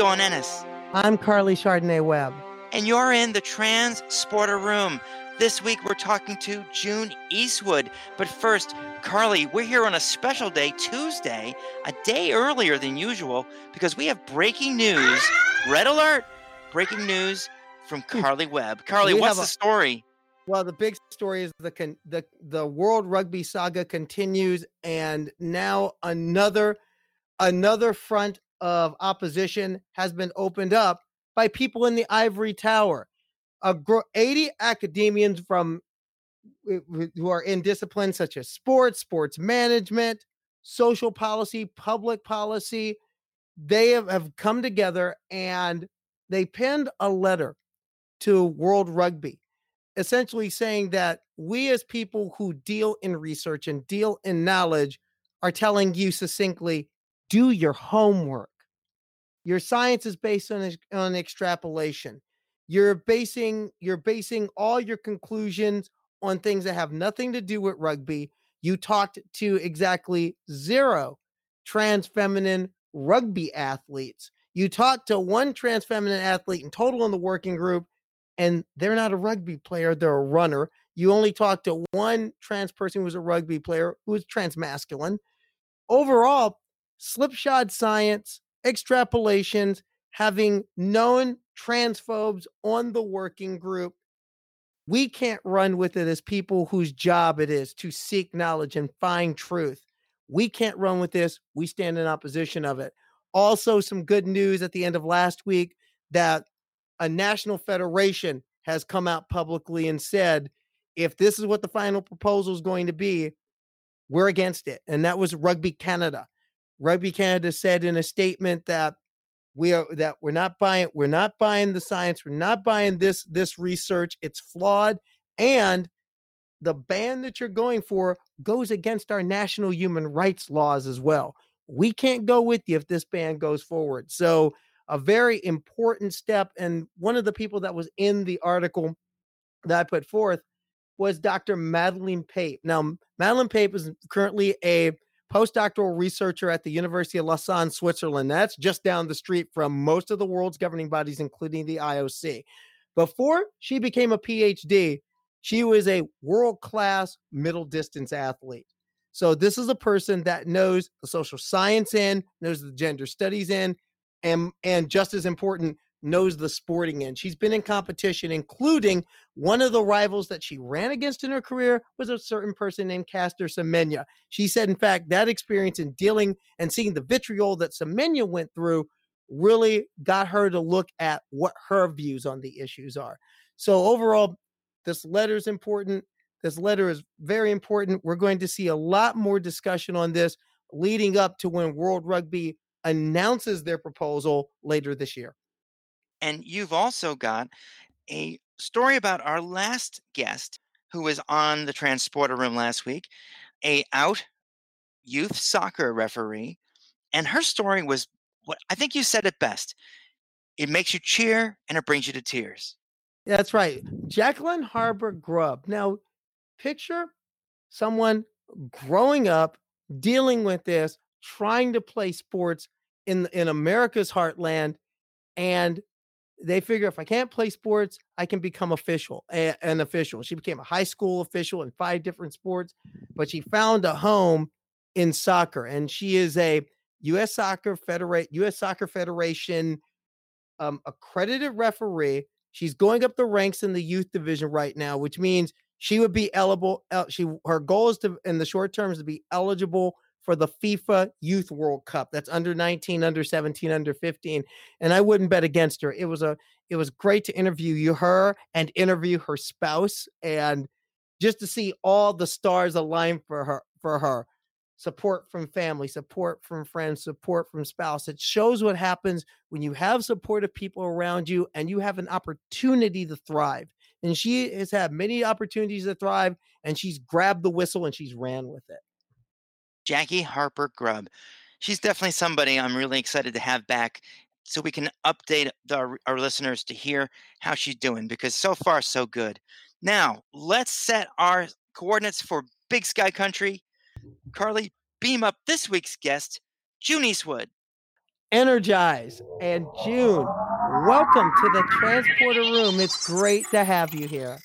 Dawn Ennis. I'm Karleigh Chardonnay Webb. And you're in the Trans Sporter Room. This week we're talking to June Eastwood. But first, Karleigh, we're here on a special day, Tuesday, a day earlier than usual, because we have breaking news. Red alert! Breaking news from Karleigh Webb. Karleigh, We what's the a- story? Well, the big story is the con- the the World Rugby saga continues, and now another another front of opposition has been opened up by people in the ivory tower. A gro- 80 academians from eh, wh- who are in disciplines such as sports, sports management, social policy, public policy. They have, have come together and they penned a letter to World Rugby, essentially saying that we, as people who deal in research and deal in knowledge, are telling you succinctly do your homework. Your science is based on, on extrapolation. You're basing you're basing all your conclusions on things that have nothing to do with rugby. You talked to exactly zero trans feminine rugby athletes. You talked to one trans feminine athlete in total in the working group, and they're not a rugby player, they're a runner. You only talked to one trans person who was a rugby player who was trans masculine. Overall, slipshod science, extrapolations, having known transphobes on the working group, we can't run with it as people whose job it is to seek knowledge and find truth. We can't run with this. We stand in opposition of it. Also, some good news at the end of last week that a national federation has come out publicly and said if this is what the final proposal is going to be, we're against it. And that was Rugby Canada. Rugby Canada said in a statement that we are that we're not buying we're not buying the science, we're not buying this this research. It's flawed and the ban that you're going for goes against our national human rights laws as well. We can't go with you if this ban goes forward. So, a very important step. And one of the people that was in the article that I put forth was Dr. Madeleine Pape. Now, Madeleine Pape is currently a postdoctoral researcher at the University of Lausanne, Switzerland. That's just down the street from most of the world's governing bodies, including the IOC. Before she became a PhD, she was a world class middle distance athlete. So, this is a person that knows the social science in, knows the gender studies in, and, and just as important, knows the sporting end. She's been in competition, including one of the rivals that she ran against in her career was a certain person named Caster Semenya. She said, in fact, that experience in dealing and seeing the vitriol that Semenya went through really got her to look at what her views on the issues are. So overall, this letter is important. This letter is very important. We're going to see a lot more discussion on this leading up to when World Rugby announces their proposal later this year. And you've also got a story about our last guest who was on the Transporter Room last week, a out youth soccer referee. And her story was what I think you said it best. It makes you cheer and it brings you to tears. That's right. Jacqueline Harper Grubb. Now, picture someone growing up, dealing with this, trying to play sports in in America's heartland, and they figure if I can't play sports, I can become official, a- an official. She became a high school official in five different sports, but she found a home in soccer, and she is a U.S. Soccer Federate, U.S. Soccer Federation um, accredited referee. She's going up the ranks in the youth division right now, which means she would be eligible. el- She her goal is to in the short term is to be eligible for the FIFA Youth World Cup. That's under 19, under 17, under 15. And I wouldn't bet against her. It was a it was great to interview you her and interview her spouse and just to see all the stars align for her for her support from family, support from friends, support from spouse. It shows what happens when you have supportive people around you and you have an opportunity to thrive. And she has had many opportunities to thrive, and she's grabbed the whistle and she's ran with it. Jackie Harper Grubb. She's definitely somebody I'm really excited to have back so we can update the, our, our listeners to hear how she's doing because so far, so good. Now, let's set our coordinates for Big Sky Country. Karleigh, beam up this week's guest, June Eastwood. energize. And June, welcome to the transporter room. It's great to have you here.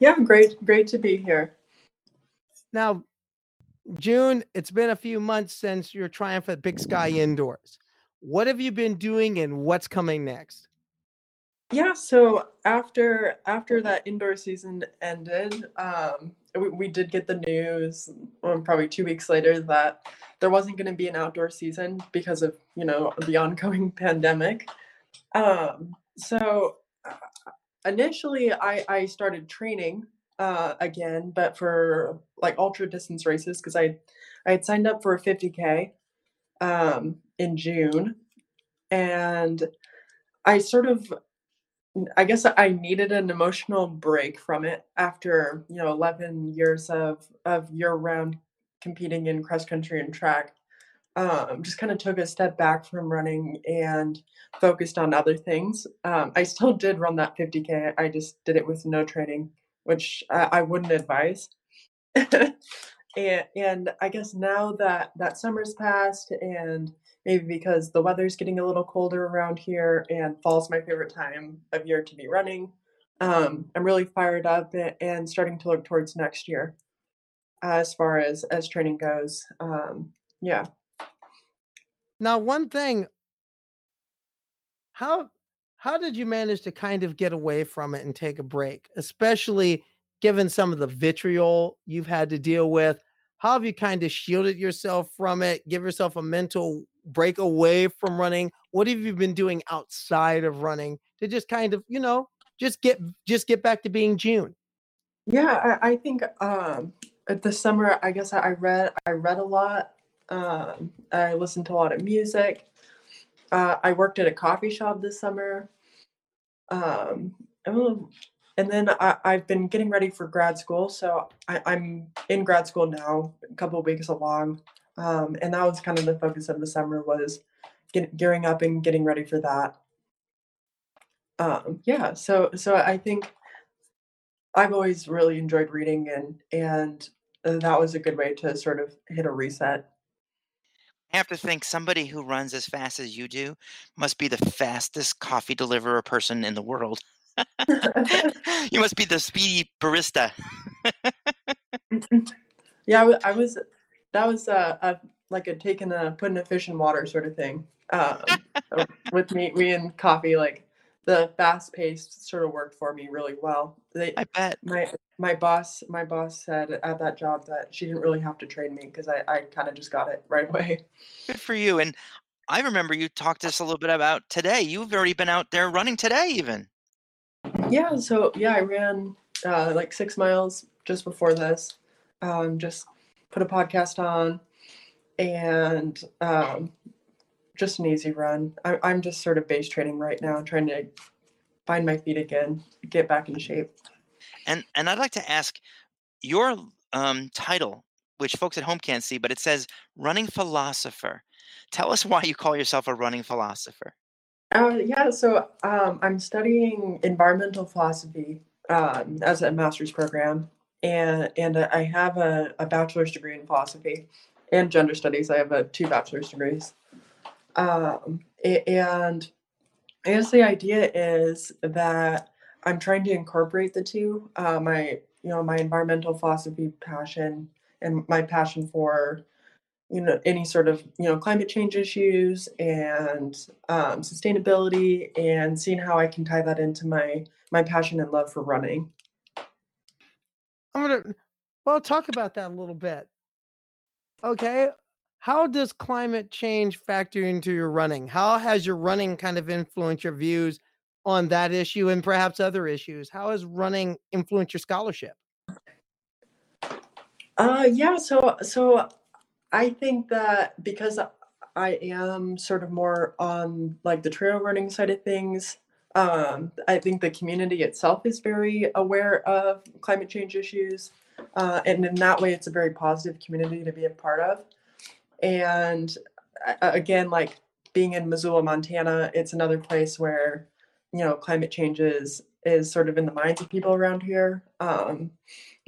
Yeah, great, great to be here. Now, June, it's been a few months since your triumph at Big Sky Indoors. What have you been doing and what's coming next? Yeah, so after after that indoor season ended, um, we, we did get the news um, probably two weeks later that there wasn't going to be an outdoor season because of you know the ongoing pandemic. Um, so uh, initially, I I started training uh, again, but for like ultra distance races because I I had signed up for a 50k um, in June, and I sort of I guess I needed an emotional break from it after, you know, 11 years of of year-round competing in cross country and track. Um, just kind of took a step back from running and focused on other things. Um, I still did run that 50k. I just did it with no training, which I, I wouldn't advise. and, and I guess now that that summer's passed and maybe because the weather's getting a little colder around here and fall's my favorite time of year to be running. Um, I'm really fired up and starting to look towards next year as far as as training goes. Um, yeah. Now, one thing, how how did you manage to kind of get away from it and take a break, especially given some of the vitriol you've had to deal with? How have you kind of shielded yourself from it? Give yourself a mental break away from running? What have you been doing outside of running to just kind of, you know, just get just get back to being June? Yeah, I, I think um, this summer, I guess I read I read a lot. Um, I listened to a lot of music. Uh, I worked at a coffee shop this summer. Um, and then I, have been getting ready for grad school. So I, am in grad school now, a couple weeks along. Um, and that was kind of the focus of the summer was get, gearing up and getting ready for that. Um, yeah, so so I think I've always really enjoyed reading, and and that was a good way to sort of hit a reset. I have to think somebody who runs as fast as you do must be the fastest coffee deliverer person in the world. you must be the speedy barista. yeah, I was that was a, a like a taking a putting a fish in water sort of thing. Um, with me, me and coffee, like the fast paced sort of worked for me really well. They, I bet my my boss my boss said at that job that she didn't really have to train me because I I kind of just got it right away. Good for you. And I remember you talked to us a little bit about today. You've already been out there running today, even. Yeah. So yeah, I ran uh, like six miles just before this. Um, just put a podcast on, and um, just an easy run. I, I'm just sort of base training right now, trying to find my feet again, get back in shape. And and I'd like to ask your um, title, which folks at home can't see, but it says running philosopher. Tell us why you call yourself a running philosopher. Uh, yeah, so um, I'm studying environmental philosophy um, as a master's program, and and I have a, a bachelor's degree in philosophy and gender studies. I have a two bachelor's degrees, um, and I guess the idea is that I'm trying to incorporate the two. Uh, my you know my environmental philosophy passion and my passion for you know any sort of you know climate change issues and um, sustainability and seeing how I can tie that into my my passion and love for running. I'm gonna well talk about that a little bit. Okay. How does climate change factor into your running? How has your running kind of influenced your views on that issue and perhaps other issues? How has running influenced your scholarship? Uh yeah, so so I think that because I am sort of more on like the trail running side of things, um, I think the community itself is very aware of climate change issues. Uh, and in that way, it's a very positive community to be a part of. And again, like being in Missoula, Montana, it's another place where, you know, climate change is, is sort of in the minds of people around here. Um,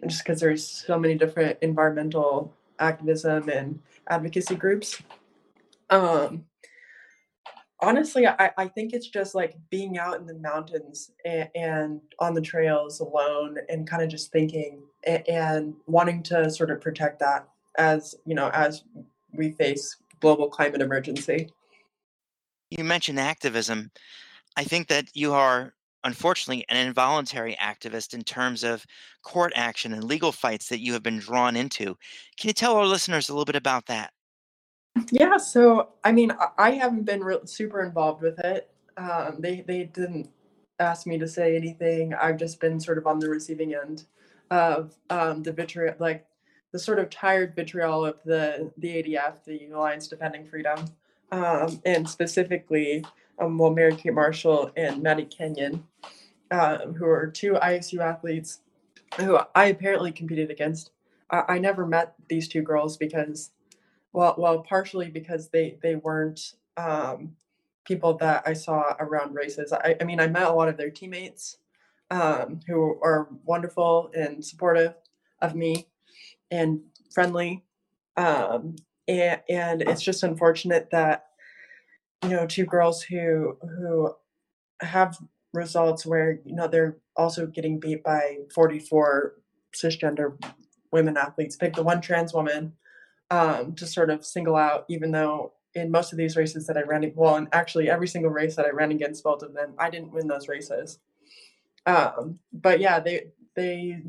just because there's so many different environmental activism and advocacy groups. Um, Honestly, I, I think it's just like being out in the mountains and, and on the trails alone and kind of just thinking and, and wanting to sort of protect that as, you know, as we face global climate emergency. You mentioned activism. I think that you are unfortunately an involuntary activist in terms of court action and legal fights that you have been drawn into. Can you tell our listeners a little bit about that? Yeah, so I mean, I haven't been real, super involved with it. Um, they they didn't ask me to say anything. I've just been sort of on the receiving end of um, the vitriol, like the sort of tired vitriol of the the ADF, the Alliance Defending Freedom, um, and specifically, um, well, Mary Kate Marshall and Maddie Kenyon, um, who are two ISU athletes who I apparently competed against. I, I never met these two girls because well, well, partially because they they weren't um, people that I saw around races. I, I mean, I met a lot of their teammates um, who are wonderful and supportive of me and friendly. Um, and, and it's just unfortunate that you know two girls who who have results where you know they're also getting beat by 44 cisgender women athletes pick the one trans woman um, to sort of single out, even though in most of these races that I ran, well, and actually every single race that I ran against both of them, I didn't win those races. Um, but yeah, they they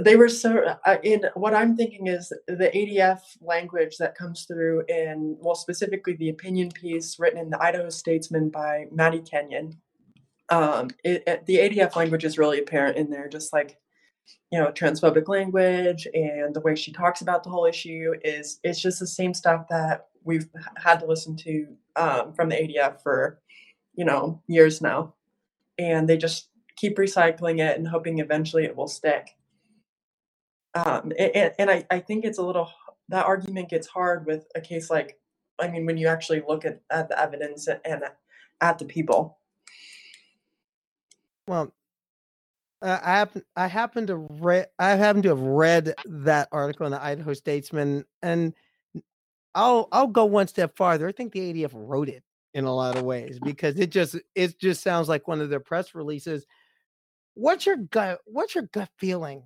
they were so uh, in what I'm thinking is the ADF language that comes through in well specifically the opinion piece written in the Idaho Statesman by Maddie Kenyon. Um, it, it, the ADF language is really apparent in there, just like you know transphobic language and the way she talks about the whole issue is it's just the same stuff that we've had to listen to um, from the adf for you know years now and they just keep recycling it and hoping eventually it will stick um, and, and I, I think it's a little that argument gets hard with a case like i mean when you actually look at, at the evidence and at the people well uh, I happen I happen to read I happen to have read that article in the Idaho Statesman, and I'll I'll go one step farther. I think the ADF wrote it in a lot of ways because it just it just sounds like one of their press releases. What's your gut? What's your gut feeling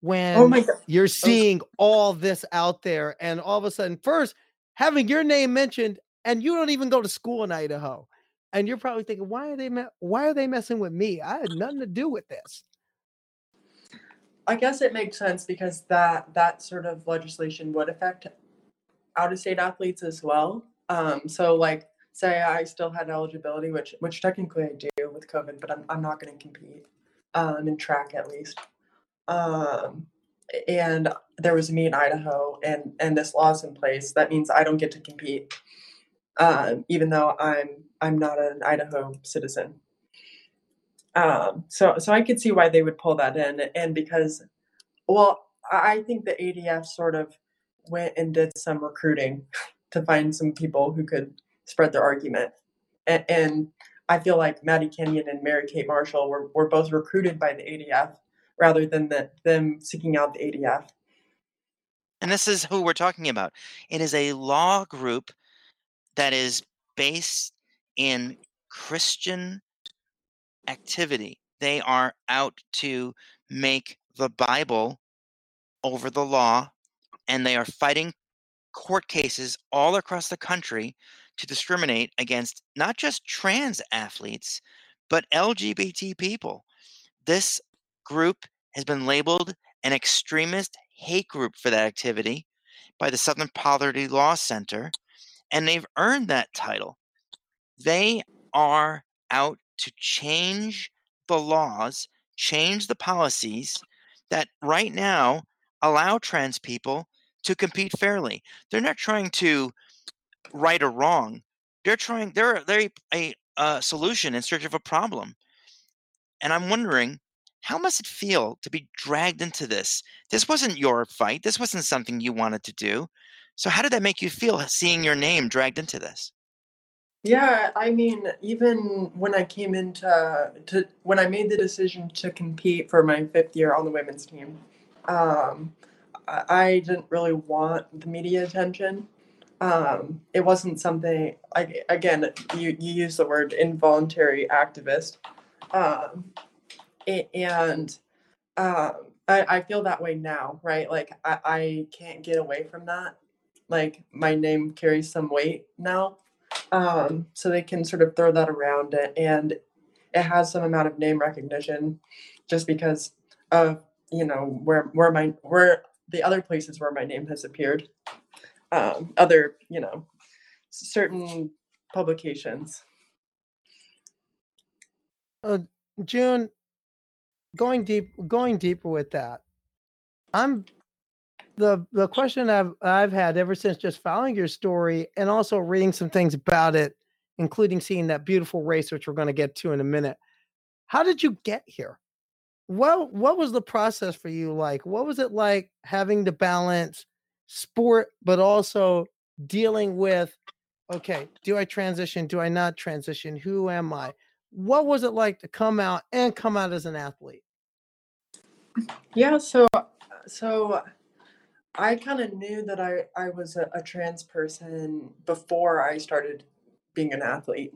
when oh you're seeing all this out there, and all of a sudden, first having your name mentioned, and you don't even go to school in Idaho and you're probably thinking, why are they me- why are they messing with me? I had nothing to do with this. I guess it makes sense because that that sort of legislation would affect out of state athletes as well. Um, so like say I still had eligibility, which which technically I do with COVID, but I'm I'm not going to compete um, in track at least. Um, and there was me in Idaho, and and this law's in place. That means I don't get to compete, um, even though I'm I'm not an Idaho citizen. Um, so so I could see why they would pull that in, and because, well, I think the ADF sort of went and did some recruiting to find some people who could spread their argument, and, and I feel like Maddie Kenyon and Mary Kate Marshall were, were both recruited by the ADF rather than the, them seeking out the ADF. And this is who we're talking about. It is a law group that is based in Christian activity. They are out to make the Bible over the law, and they are fighting court cases all across the country to discriminate against not just trans athletes, but LGBT people. This group has been labeled an extremist hate group for that activity by the Southern Poverty Law Center, and they've earned that title. They are out to change the laws, change the policies that right now allow trans people to compete fairly. They're not trying to right or wrong. They're trying. They're they're a, a solution in search of a problem. And I'm wondering, how must it feel to be dragged into this? This wasn't your fight. This wasn't something you wanted to do. So how did that make you feel seeing your name dragged into this? Yeah, I mean, even when I came into to when I made the decision to compete for my fifth year on the women's team, um, I, I didn't really want the media attention. um, it wasn't something like again you you use the word involuntary activist um, and um, I, I feel that way now right like I, I can't get away from that like my name carries some weight now um, so they can sort of throw that around and it has some amount of name recognition just because of you know where where my where the other places where my name has appeared um, other, you know, certain publications. Uh, June, going deep, going deeper with that, I'm the the question I've I've had ever since just following your story and also reading some things about it, including seeing that beautiful race, which we're going to get to in a minute. How did you get here? What what was the process for you like? What was it like having to balance sport, but also dealing with okay, do I transition? Do I not transition? Who am I? What was it like to come out and come out as an athlete? Yeah, so so I kind of knew that I I was a, a, trans person before I started being an athlete.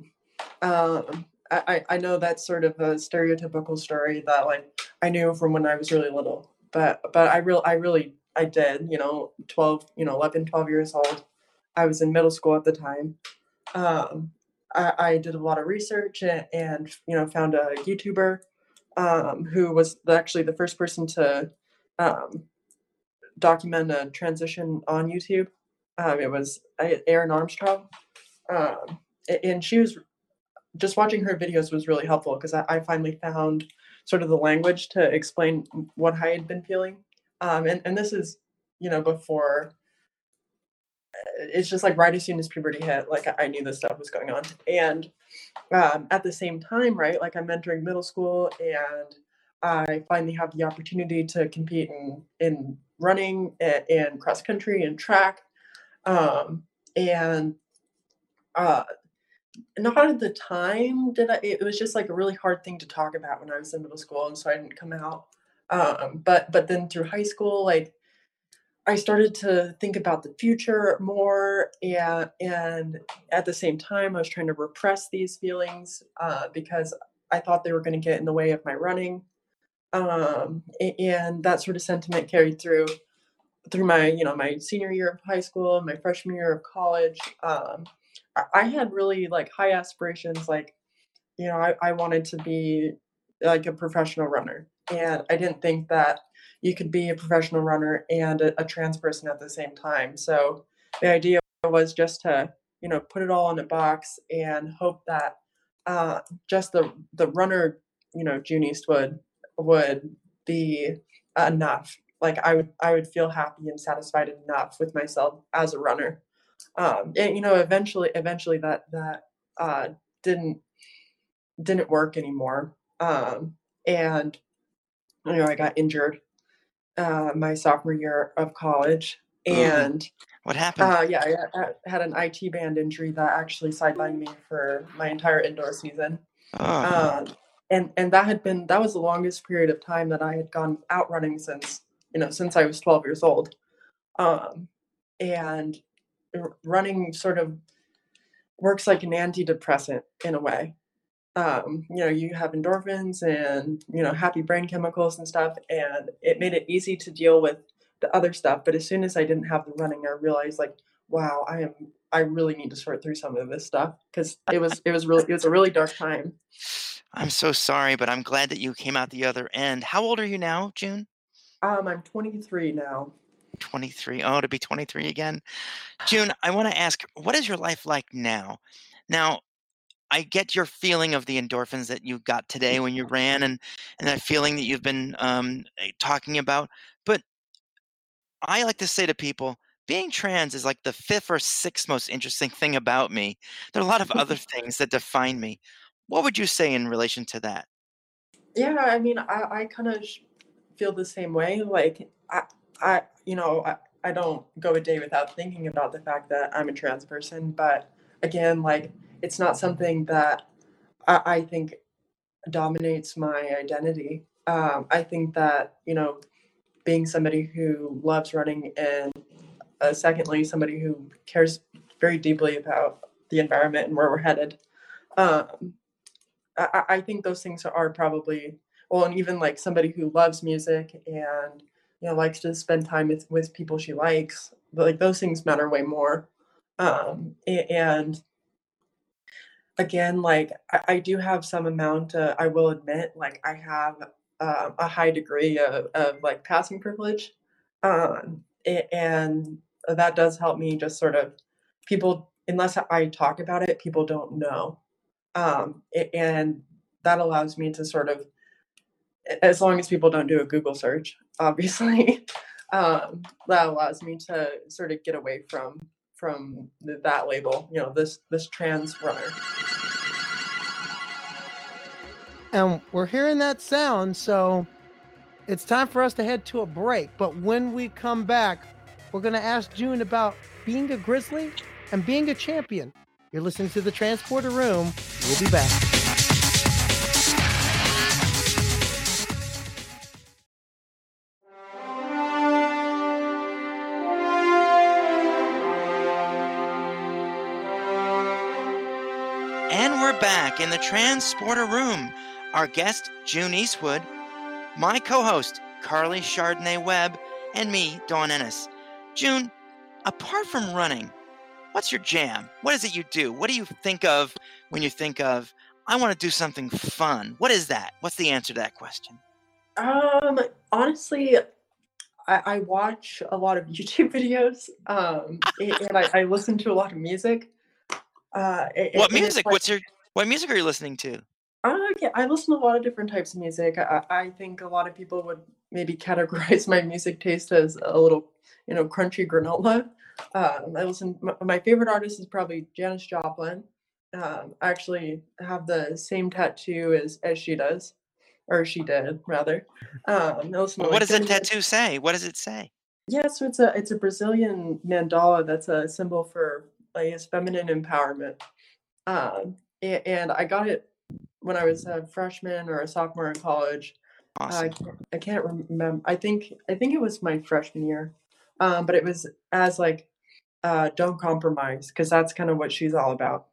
Um, I I know that's sort of a stereotypical story that like I knew from when I was really little, but but I real I really I did, you know, 12, you know, 11, 12 years old. I was in middle school at the time. Um, I, I, did a lot of research and, and you know, found a YouTuber um, who was actually the first person to um, document a transition on YouTube. Um, it was Erin Armstrong. Um, and she was just watching her videos was really helpful because I, I finally found sort of the language to explain what I had been feeling um, and and this is you know before uh, it's just like right as soon as puberty hit like i knew this stuff was going on. And um, at the same time right like i'm entering middle school and i finally have the opportunity to compete in in running and, and cross country and track. Um, and uh, not at the time did i it was just like a really hard thing to talk about when i was in middle school and so i didn't come out. Um, but but then through high school, like I started to think about the future more, and and at the same time, I was trying to repress these feelings uh, because I thought they were going to get in the way of my running, um, and that sort of sentiment carried through through my you know my senior year of high school, and my freshman year of college. Um, I, had really like high aspirations, like you know I, I wanted to be like a professional runner and I didn't think that you could be a professional runner and a, a trans person at the same time. So the idea was just to you know put it all in a box and hope that uh, just the the runner you know June Eastwood would be enough. Like I would I would feel happy and satisfied enough with myself as a runner. Um, and you know eventually eventually that that uh, didn't didn't work anymore. Um, and you know, I got injured uh, my sophomore year of college, mm. and what happened? Uh, yeah, I, I, had an IT band injury that actually sidelined me for my entire indoor season. Oh. and and that had been that was the longest period of time that I had gone out running since you know since I was 12 years old. Um, and running sort of works like an antidepressant in a way um, you know, you have endorphins and, you know, happy brain chemicals and stuff. And it made it easy to deal with the other stuff. But as soon as I didn't have the running, I realized like, wow, I am, I really need to sort through some of this stuff because it was, it was really, it was a really dark time. I'm so sorry, but I'm glad that you came out the other end. How old are you now, June? Um, I'm 23 now. 23. Oh, to be 23 again. June, I want to ask, what is your life like now? Now, I get your feeling of the endorphins that you got today when you ran, and and that feeling that you've been um, eh, talking about. But I like to say to people, being trans is like the fifth or sixth most interesting thing about me. There are a lot of other things that define me. What would you say in relation to that? Yeah, I mean, I, I kind of feel the same way. Like, I, I, you know, I, I don't go a day without thinking about the fact that I'm a trans person. But again, like, it's not something that I, I think dominates my identity. Um, I think that you know, being somebody who loves running and uh, secondly, somebody who cares very deeply about the environment and where we're headed. Um, I, I think those things are probably well, and even like somebody who loves music and you know likes to spend time with with people she likes, but like those things matter way more. Um, and again, like I, I do have some amount. I will admit, like I have uh, a high degree of, of like passing privilege, um, and that does help me just sort of people unless I talk about it, people don't know. Um, and that allows me to sort of, as long as people don't do a Google search, obviously, um, that allows me to sort of get away from from that label. You know, this this trans runner. And we're hearing that sound, so it's time for us to head to a break. But when we come back, we're going to ask June about being a Grizzly and being a champion. You're listening to the Transporter Room. We'll be back. Back in the Transporter Room. Our guest, June Eastwood, my co host, Karleigh Chardonnay Webb, and me, Dawn Ennis. June, apart from running, what's your jam? What is it you do? What do you think of when you think of, I want to do something fun? What is that? What's the answer to that question? Um, honestly, I, I watch a lot of YouTube videos, um, and I, I listen to a lot of music. Uh, what music? Like, What's your what music are you listening to? Uh, yeah, I listen to a lot of different types of music. I, I think a lot of people would maybe categorize my music taste as a little, you know, crunchy granola. Um, I listen. My, my, favorite artist is probably Janis Joplin. Um, I actually have the same tattoo as as she does, or she did rather. Um, what does that tattoo say? What does it say? Yeah, so it's a it's a Brazilian mandala that's a symbol for like feminine empowerment. Um, and, and, I got it when I was a freshman or a sophomore in college. Awesome. Uh, I, can't, I can't remember. I think I think it was my freshman year, um, but it was as like uh, don't compromise because that's kind of what she's all about.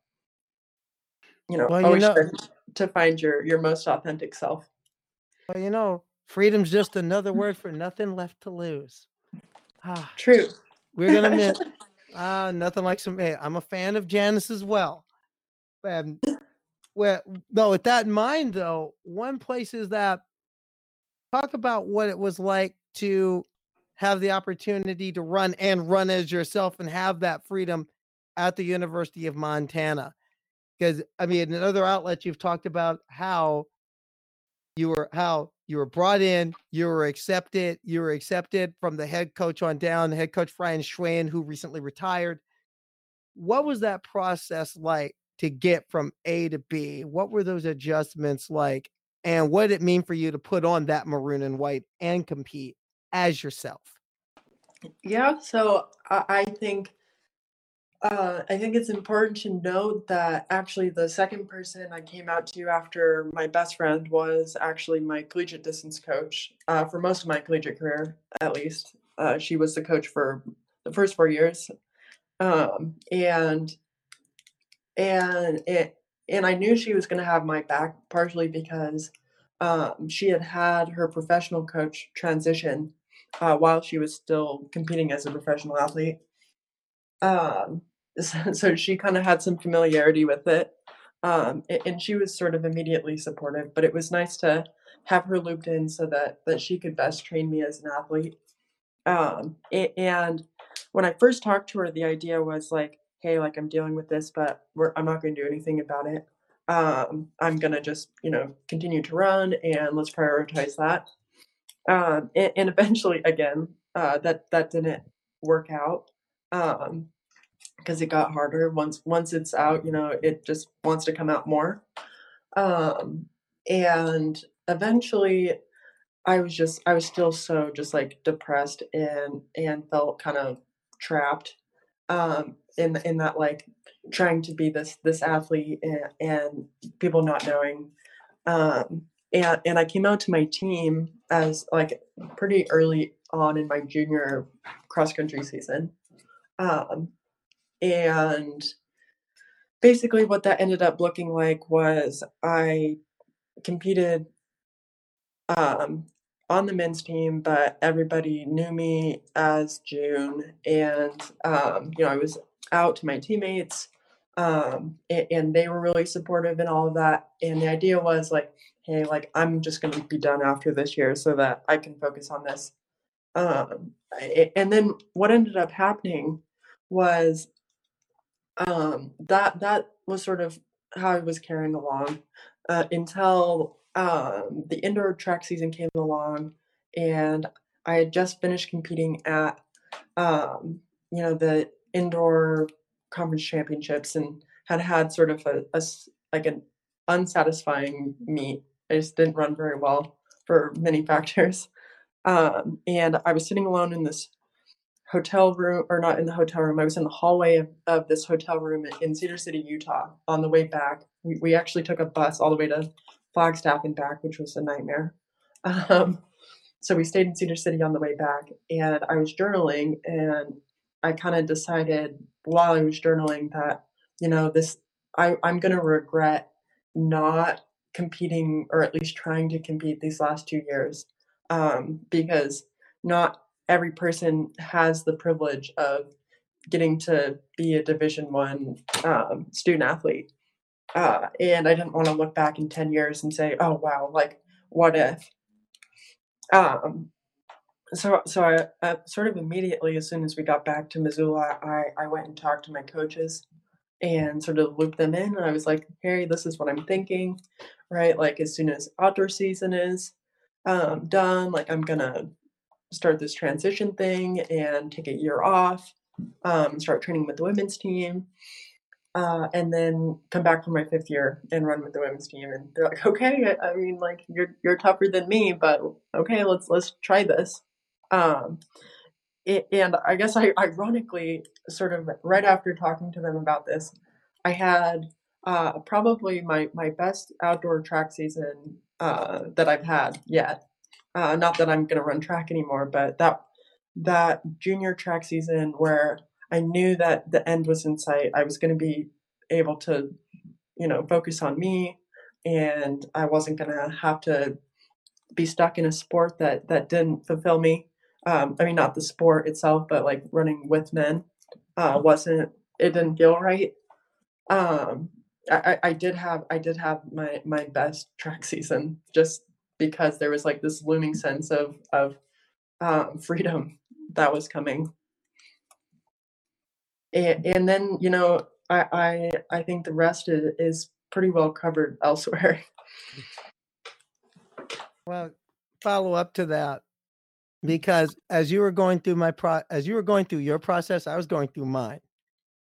You know, well, always you know, to find your your most authentic self. Well, you know, freedom's just another word for nothing left to lose. Ah, True. We're gonna miss Ah, nothing like some. Hey, I'm a fan of Janis as well. And well, no, with that in mind, though, one place is that talk about what it was like to have the opportunity to run and run as yourself and have that freedom at the University of Montana. Because I mean, in other outlets, you've talked about how you were how you were brought in, you were accepted, you were accepted from the head coach on down, head coach Brian Schweyen, who recently retired. What was that process like to get from A to B? What were those adjustments like? And what did it mean for you to put on that maroon and white and compete as yourself? Yeah, so I think uh, I think it's important to note that actually the second person I came out to after my best friend was actually my collegiate distance coach uh, for most of my collegiate career, at least. Uh, she was the coach for the first four years, um, and and it and I knew she was going to have my back partially because um, she had had her professional coach transition uh, while she was still competing as a professional athlete. Um, so she kind of had some familiarity with it um, and she was sort of immediately supportive but it was nice to have her looped in so that that she could best train me as an athlete um, and when i first talked to her the idea was like hey like i'm dealing with this but i'm not going to do anything about it. Um, i'm going to just you know continue to run and let's prioritize that. Um, and, and, eventually again uh, that that didn't work out um, because it got harder. Once once it's out you know it just wants to come out more. Um and eventually i was just i was still so just like depressed and and felt kind of trapped um in in that like trying to be this this athlete and, and people not knowing. Um and and i came out to my team as like pretty early on in my junior cross country season. Um, and basically, what that ended up looking like was I competed um, on the men's team, but everybody knew me as June, and um, you know I was out to my teammates, um, and, and, they were really supportive in all of that. And the idea was like, hey, like I'm just going to be done after this year so that I can focus on this. Um, and then what ended up happening was um, that that was sort of how I was carrying along uh, until um, the indoor track season came along, and I had just finished competing at um, you know the indoor conference championships and had had sort of a, a like an unsatisfying meet. I just didn't run very well for many factors. Um, and I was sitting alone in this hotel room, or not in the hotel room. I was in the hallway of, of this hotel room in Cedar City, Utah. On the way back, we, we actually took a bus all the way to Flagstaff and back, which was a nightmare. Um, so we stayed in Cedar City on the way back, and I was journaling, and I kind of decided while I was journaling that you know this I, I'm going to regret not competing or at least trying to compete these last two years um, because not every person has the privilege of getting to be a division one um, student athlete uh, and i didn't want to look back in 10 years and say oh wow like what if um, so so I, uh, sort of immediately as soon as we got back to missoula I, I went and talked to my coaches and sort of looped them in and i was like harry this is what i'm thinking right like as soon as outdoor season is um, done. Like I'm gonna start this transition thing and take a year off, um, start training with the women's team, uh, and then come back for my fifth year and run with the women's team. And they're like, okay, I, mean, like you're you're tougher than me, but okay, let's let's try this. Um, it, and I guess I ironically, sort of right after talking to them about this, I had uh, probably my my best outdoor track season uh, that I've had yet. Uh, not that I'm going to run track anymore, but that that junior track season where I knew that the end was in sight. I was going to be able to, you know, focus on me, and I wasn't going to have to be stuck in a sport that that didn't fulfill me. Um, I mean, not the sport itself, but like running with men uh, wasn't. It didn't feel right. Um, I, I did have I did have my my best track season just because there was like this looming sense of of um, freedom that was coming. And, and then you know I, I I think the rest is, is pretty well covered elsewhere. Well, follow up to that because as you were going through my pro as you were going through your process, I was going through mine.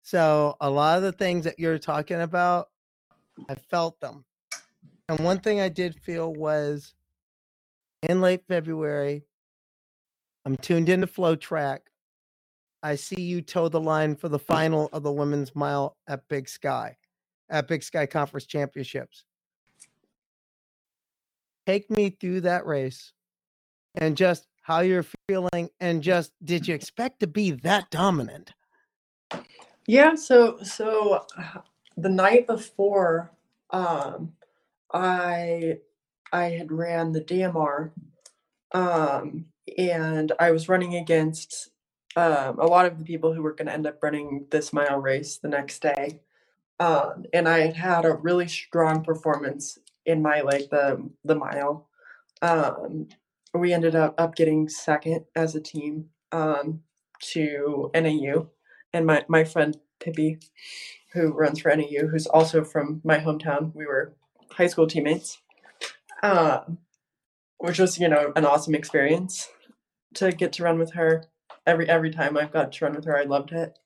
So a lot of the things that you're talking about, I felt them. And one thing I did feel was in late February, I'm tuned into FloTrack. I see you toe the line for the final of the women's mile at Big Sky, at Big Sky Conference Championships. Take me through that race and just how you're feeling and just did you expect to be that dominant? Yeah, so so uh, the night before, um, I I had ran the DMR, um, and I was running against um, a lot of the people who were going to end up running this mile race the next day. Um, and I had a really strong performance in my like the the mile. Um, we ended up up getting second as a team um, to NAU, and my, my friend Pippi, who runs for NAU, who's also from my hometown, we were high school teammates, uh, which was, you know, an awesome experience to get to run with her. Every every time I've got to run with her, I loved it.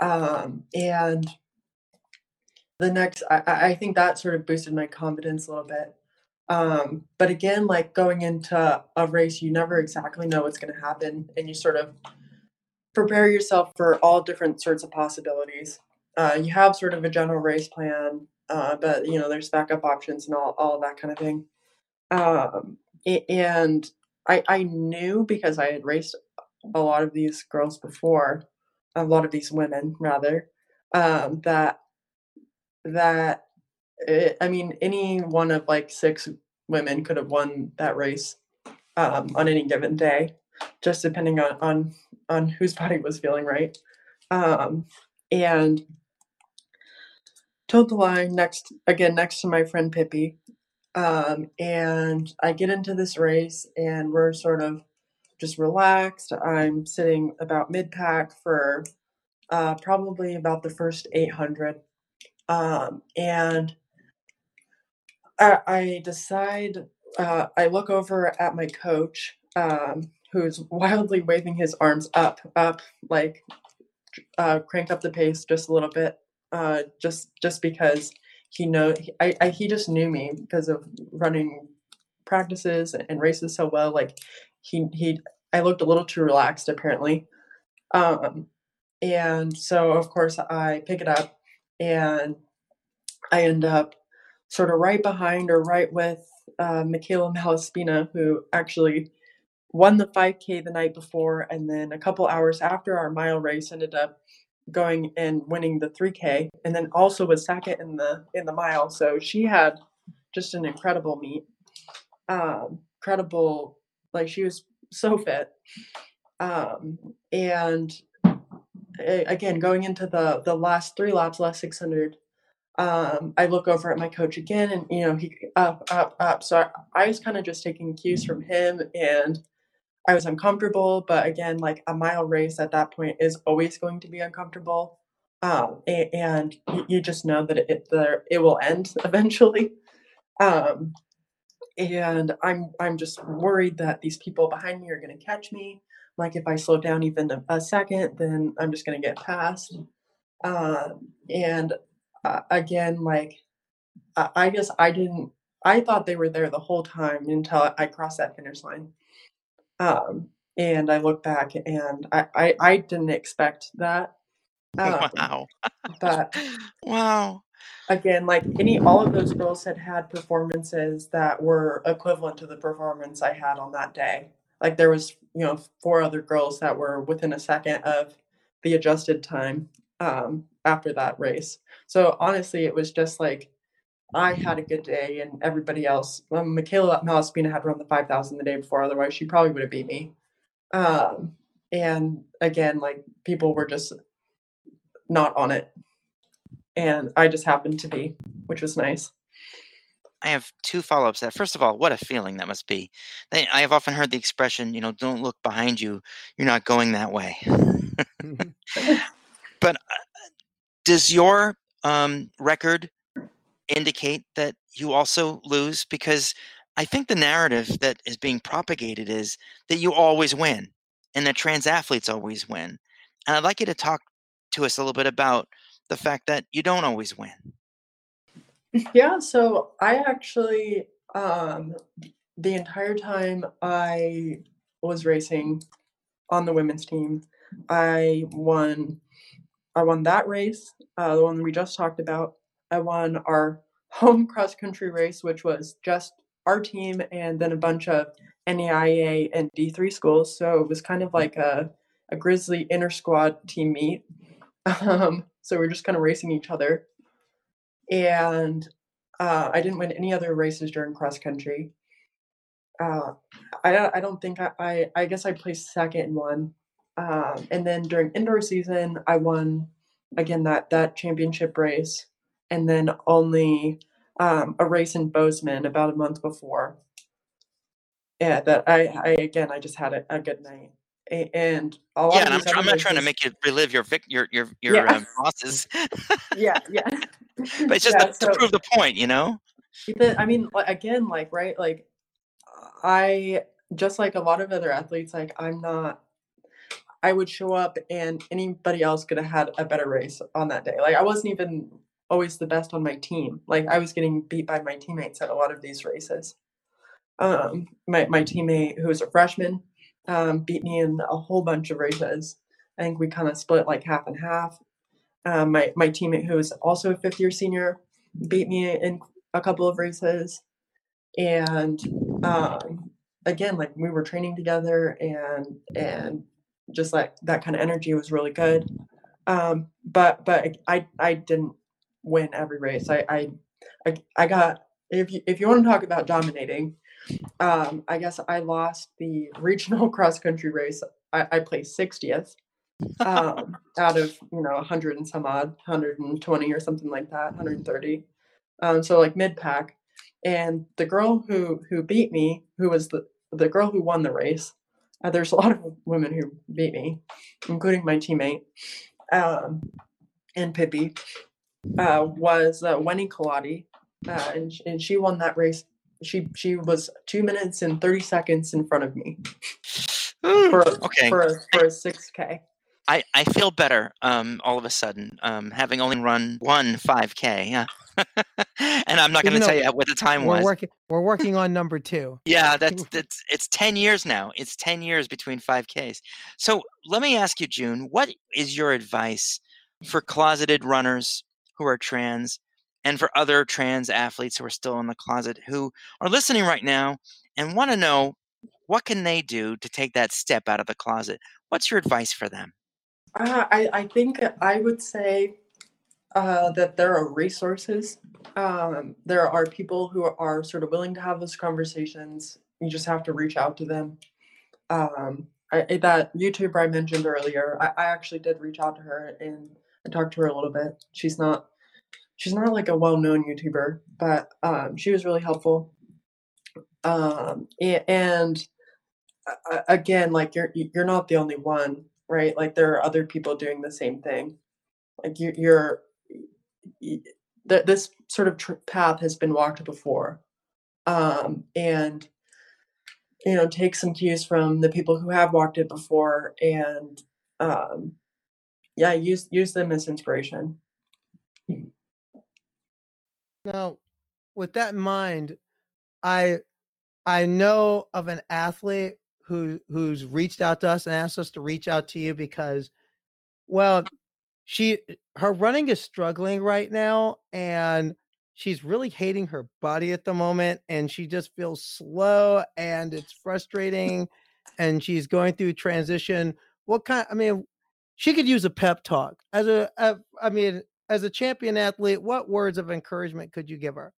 Um, and the next, I, I think that sort of boosted my confidence a little bit. Um, but again, like going into a race, you never exactly know what's going to happen, and you sort of prepare yourself for all different sorts of possibilities. Uh, you have sort of a general race plan, uh, but you know there's backup options and all all that kind of thing. Um, and I I knew because I had raced a lot of these girls before a lot of these women rather um, that that it, I mean any one of like six women could have won that race um, on any given day, just depending on on on whose body was feeling right. Um, and told the line next again next to my friend Pippi. Um, and I get into this race and we're sort of just relaxed. I'm sitting about mid pack for uh, probably about the first 800. Um, and I, I decide, uh, I look over at my coach, um, who's wildly waving his arms up, up, like uh, crank up the pace just a little bit, uh, just just because he know I, I he just knew me because of running practices and races so well. Like he he I looked a little too relaxed apparently. Um, and so, of course, I pick it up and I end up sort of right behind or right with uh, Michaela Malaspina, who actually won the 5K the night before. And then a couple hours after our mile race, ended up going and winning the 3K, and then also was second in the in the mile. So she had just an incredible meet, um, incredible. Like she was so fit, um, and again, going into the the last three laps, last 600, um, I look over at my coach again, and you know he up, up, up. So I, I was kind of just taking cues from him, and I was uncomfortable. But again, like a mile race at that point is always going to be uncomfortable, um, and, and you just know that it the, it will end eventually. Um, and I'm I'm just worried that these people behind me are going to catch me like if I slow down even a, a second, then I'm just going to get past. Um, and uh, again, like I, I guess I didn't. I thought they were there the whole time until I crossed that finish line. Um, and I look back and I, I, I didn't expect that. Um, wow. but wow. Again, like any, all of those girls had had performances that were equivalent to the performance I had on that day. Like there was you know four other girls that were within a second of the adjusted time um, after that race. So honestly it was just like i had a good day and everybody else um, michaela malaspina had run the 5000 the day before otherwise she probably would have beat me. Um, and again like people were just not on it and i just happened to be which was nice I have two follow ups. That first of all, what a feeling that must be. I have often heard the expression, you know, don't look behind you. You're not going that way. but uh, does your um, record indicate that you also lose? Because I think the narrative that is being propagated is that you always win and that trans athletes always win. And I'd like you to talk to us a little bit about the fact that you don't always win. Yeah, so I actually, um, the entire time I was racing on the women's team, I won. I won that race, uh, the one we just talked about. I won our home cross country race, which was just our team and then a bunch of NAIA and D3 schools. So it was kind of like a, a Grizzly inter squad team meet. Um, so we're just kind of racing each other and uh, I didn't win any other races during cross country. Uh, I I don't think I, I, I guess I placed second in one, um, and then during indoor season I won again that that championship race, and then only um, a race in Bozeman about a month before. Yeah, that I, I again I just had a, a good night and a lot yeah, and I'm, I'm not trying to make you relive your vic- your your your yeah. um, losses. yeah, yeah. but it's just yeah, to, so, to, prove the point, you know. I mean, again, like right, like I just like a lot of other athletes, like I'm not. I would show up, and anybody else could have had a better race on that day. Like I wasn't even always the best on my team. Like I was getting beat by my teammates at a lot of these races. Um, my my teammate who was a freshman um, beat me in a whole bunch of races. I think we kind of split like half and half. Um, my my teammate, who is also a fifth year senior, beat me in a couple of races, and um, again, like we were training together, and and just like that kind of energy was really good. Um, but but I I didn't win every race. I I I, got if you if you want to talk about dominating, um, I guess I lost the regional cross country race. I, I placed 60th um, out of you know 100 and some odd, 120 or something like that, 130. Um, so like mid pack, and the girl who who beat me, who was the the girl who won the race. Uh, there's a lot of women who beat me, including my teammate um, and Pippi. Uh, was uh, Wendy Colati, uh, and and she won that race. She she was two minutes and thirty seconds in front of me for okay. for a, for a six k. I, I feel better um, all of a sudden, um, having only run one 5K. Yeah. and I'm not going to tell you what the time we're was. Working, we're working on number two. Yeah, that's that's it's 10 years now. It's 10 years between 5Ks. So let me ask you, June, what is your advice for closeted runners who are trans and for other trans athletes who are still in the closet who are listening right now and want to know what can they do to take that step out of the closet? What's your advice for them? Uh, I, I think I would say uh, that there are resources. Um, there are people who are sort of willing to have those conversations. You just have to reach out to them. Um, I, that YouTuber I mentioned earlier, I, I actually did reach out to her and I talked to her a little bit. She's not she's not like a well-known YouTuber, but um, she was really helpful. Um, and again, like you're you're not the only one right? Like there are other people doing the same thing. Like you, you're, you, th- this sort of tr- path has been walked before, um, and you know, take some cues from the people who have walked it before, and um, yeah, use use them as inspiration. Now, with that in mind, I I know of an athlete who who's reached out to us and asked us to reach out to you because well she her running is struggling right now and she's really hating her body at the moment and she just feels slow and it's frustrating and she's going through transition. What kind i mean she could use a pep talk as a, a I mean as a champion athlete what words of encouragement could you give her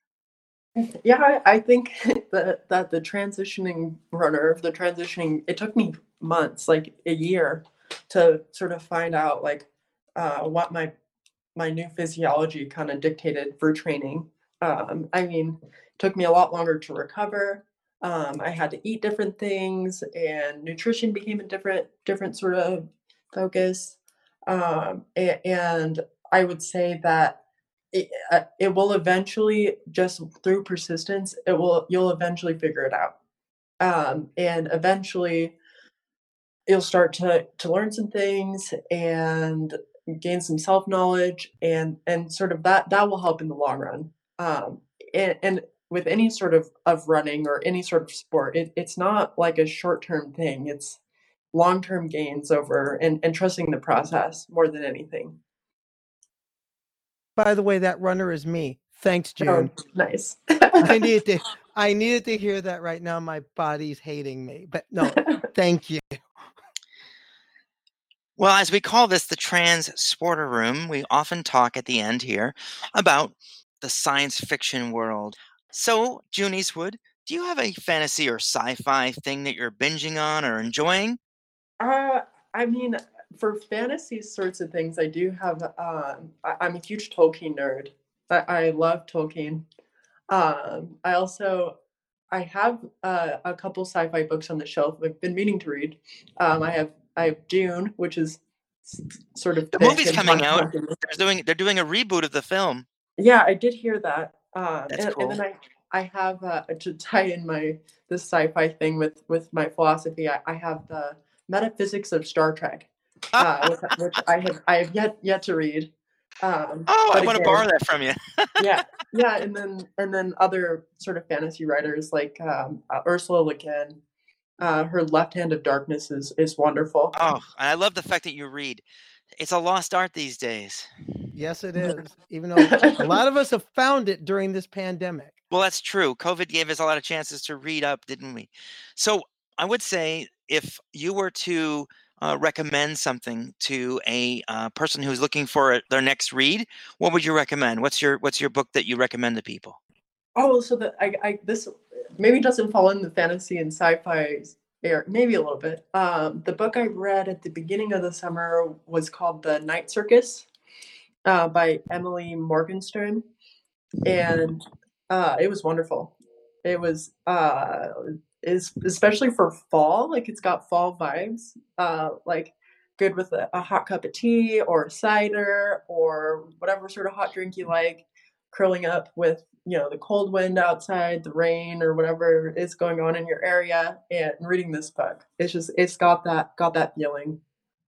yeah, I, I think that that the transitioning runner, the transitioning, it took me months, like a year, to sort of find out like uh, what my my new physiology kind of dictated for training. Um, I mean, it took me a lot longer to recover. Um, I had to eat different things, and nutrition became a different different sort of focus. Um, and, and I would say that it, uh, it will eventually just through persistence it will you'll eventually figure it out. Um, and eventually you'll start to to learn some things and gain some self knowledge and and sort of that that will help in the long run. Um, and, and with any sort of of running or any sort of sport it, it's not like a short term thing. It's long term gains over and, and trusting the process more than anything by the way, that runner is me. Thanks, oh, June. Oh, nice. I needed to I needed to hear that right now. My body's hating me. But no, thank you. Well, as we call this the trans sporter room, we often talk at the end here about the science fiction world. So, June Eastwood, do you have a fantasy or sci-fi thing that you're binging on or enjoying? Uh, I mean, for fantasy sorts of things, I do have. Um, I, am a huge Tolkien nerd. I, I love Tolkien. Um, I also I have uh, a couple sci-fi books on the shelf. I've been meaning to read. Um, I have I have Dune, which is sort of the movie's coming out. They're doing they're doing a reboot of the film. Yeah, I did hear that. Um, That's and, cool. and then I I have uh, to tie in my this sci-fi thing with with my philosophy. I, I have the metaphysics of Star Trek uh, which, which, I have I have yet yet to read. Um, oh, I want to borrow that from you. yeah, yeah, and then and then other sort of fantasy writers like um, uh, Ursula Le Guin. Uh, her Left Hand of Darkness is is wonderful. Oh, I love the fact that you read. It's a lost art these days. Yes, it is. Even though a lot of us have found it during this pandemic. Well, that's true. COVID gave us a lot of chances to read up, didn't we? So I would say if you were to uh, recommend something to a uh, person who's looking for their next read, what would you recommend? What's your What's your book that you recommend to people? Oh, so that I, I this maybe doesn't fall in the fantasy and sci-fi area, maybe a little bit. Um, the book I read at the beginning of the summer was called The Night Circus uh, by Emily Morgenstern, and uh, it was wonderful. It was uh, is especially for fall. Like it's got fall vibes. Uh, like good with a, a hot cup of tea or cider or whatever sort of hot drink you like. Curling up with you know the cold wind outside, the rain or whatever is going on in your area, and reading this book. It's just it's got that got that feeling.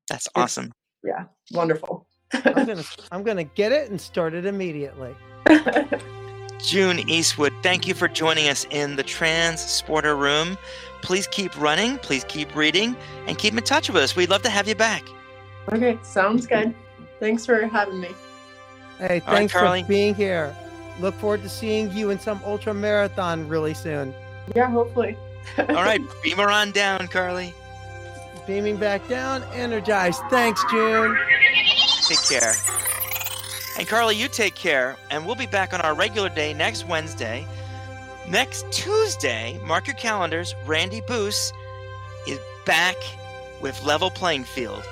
That's awesome. It's, yeah, wonderful. I'm gonna I'm gonna get it and start it immediately. June Eastwood, thank you for joining us in the Transporter Room. Please keep running, please keep reading, and keep in touch with us. We'd love to have you back. Okay, sounds good. Thanks for having me. Hey, thanks right, for being here. Look forward to seeing you in some ultra marathon really soon. Yeah, hopefully. All right, beamer on down, Karleigh. Beaming back down, energized. Thanks, June. Take care. And Karleigh, you take care, and we'll be back on our regular day next Wednesday. Next Tuesday, mark your calendars, Randy Boos is back with Level Playing Field.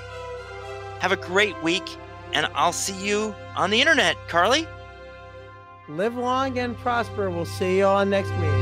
Have a great week, and I'll see you on the internet, Karleigh. Live long and prosper. We'll see you all next week.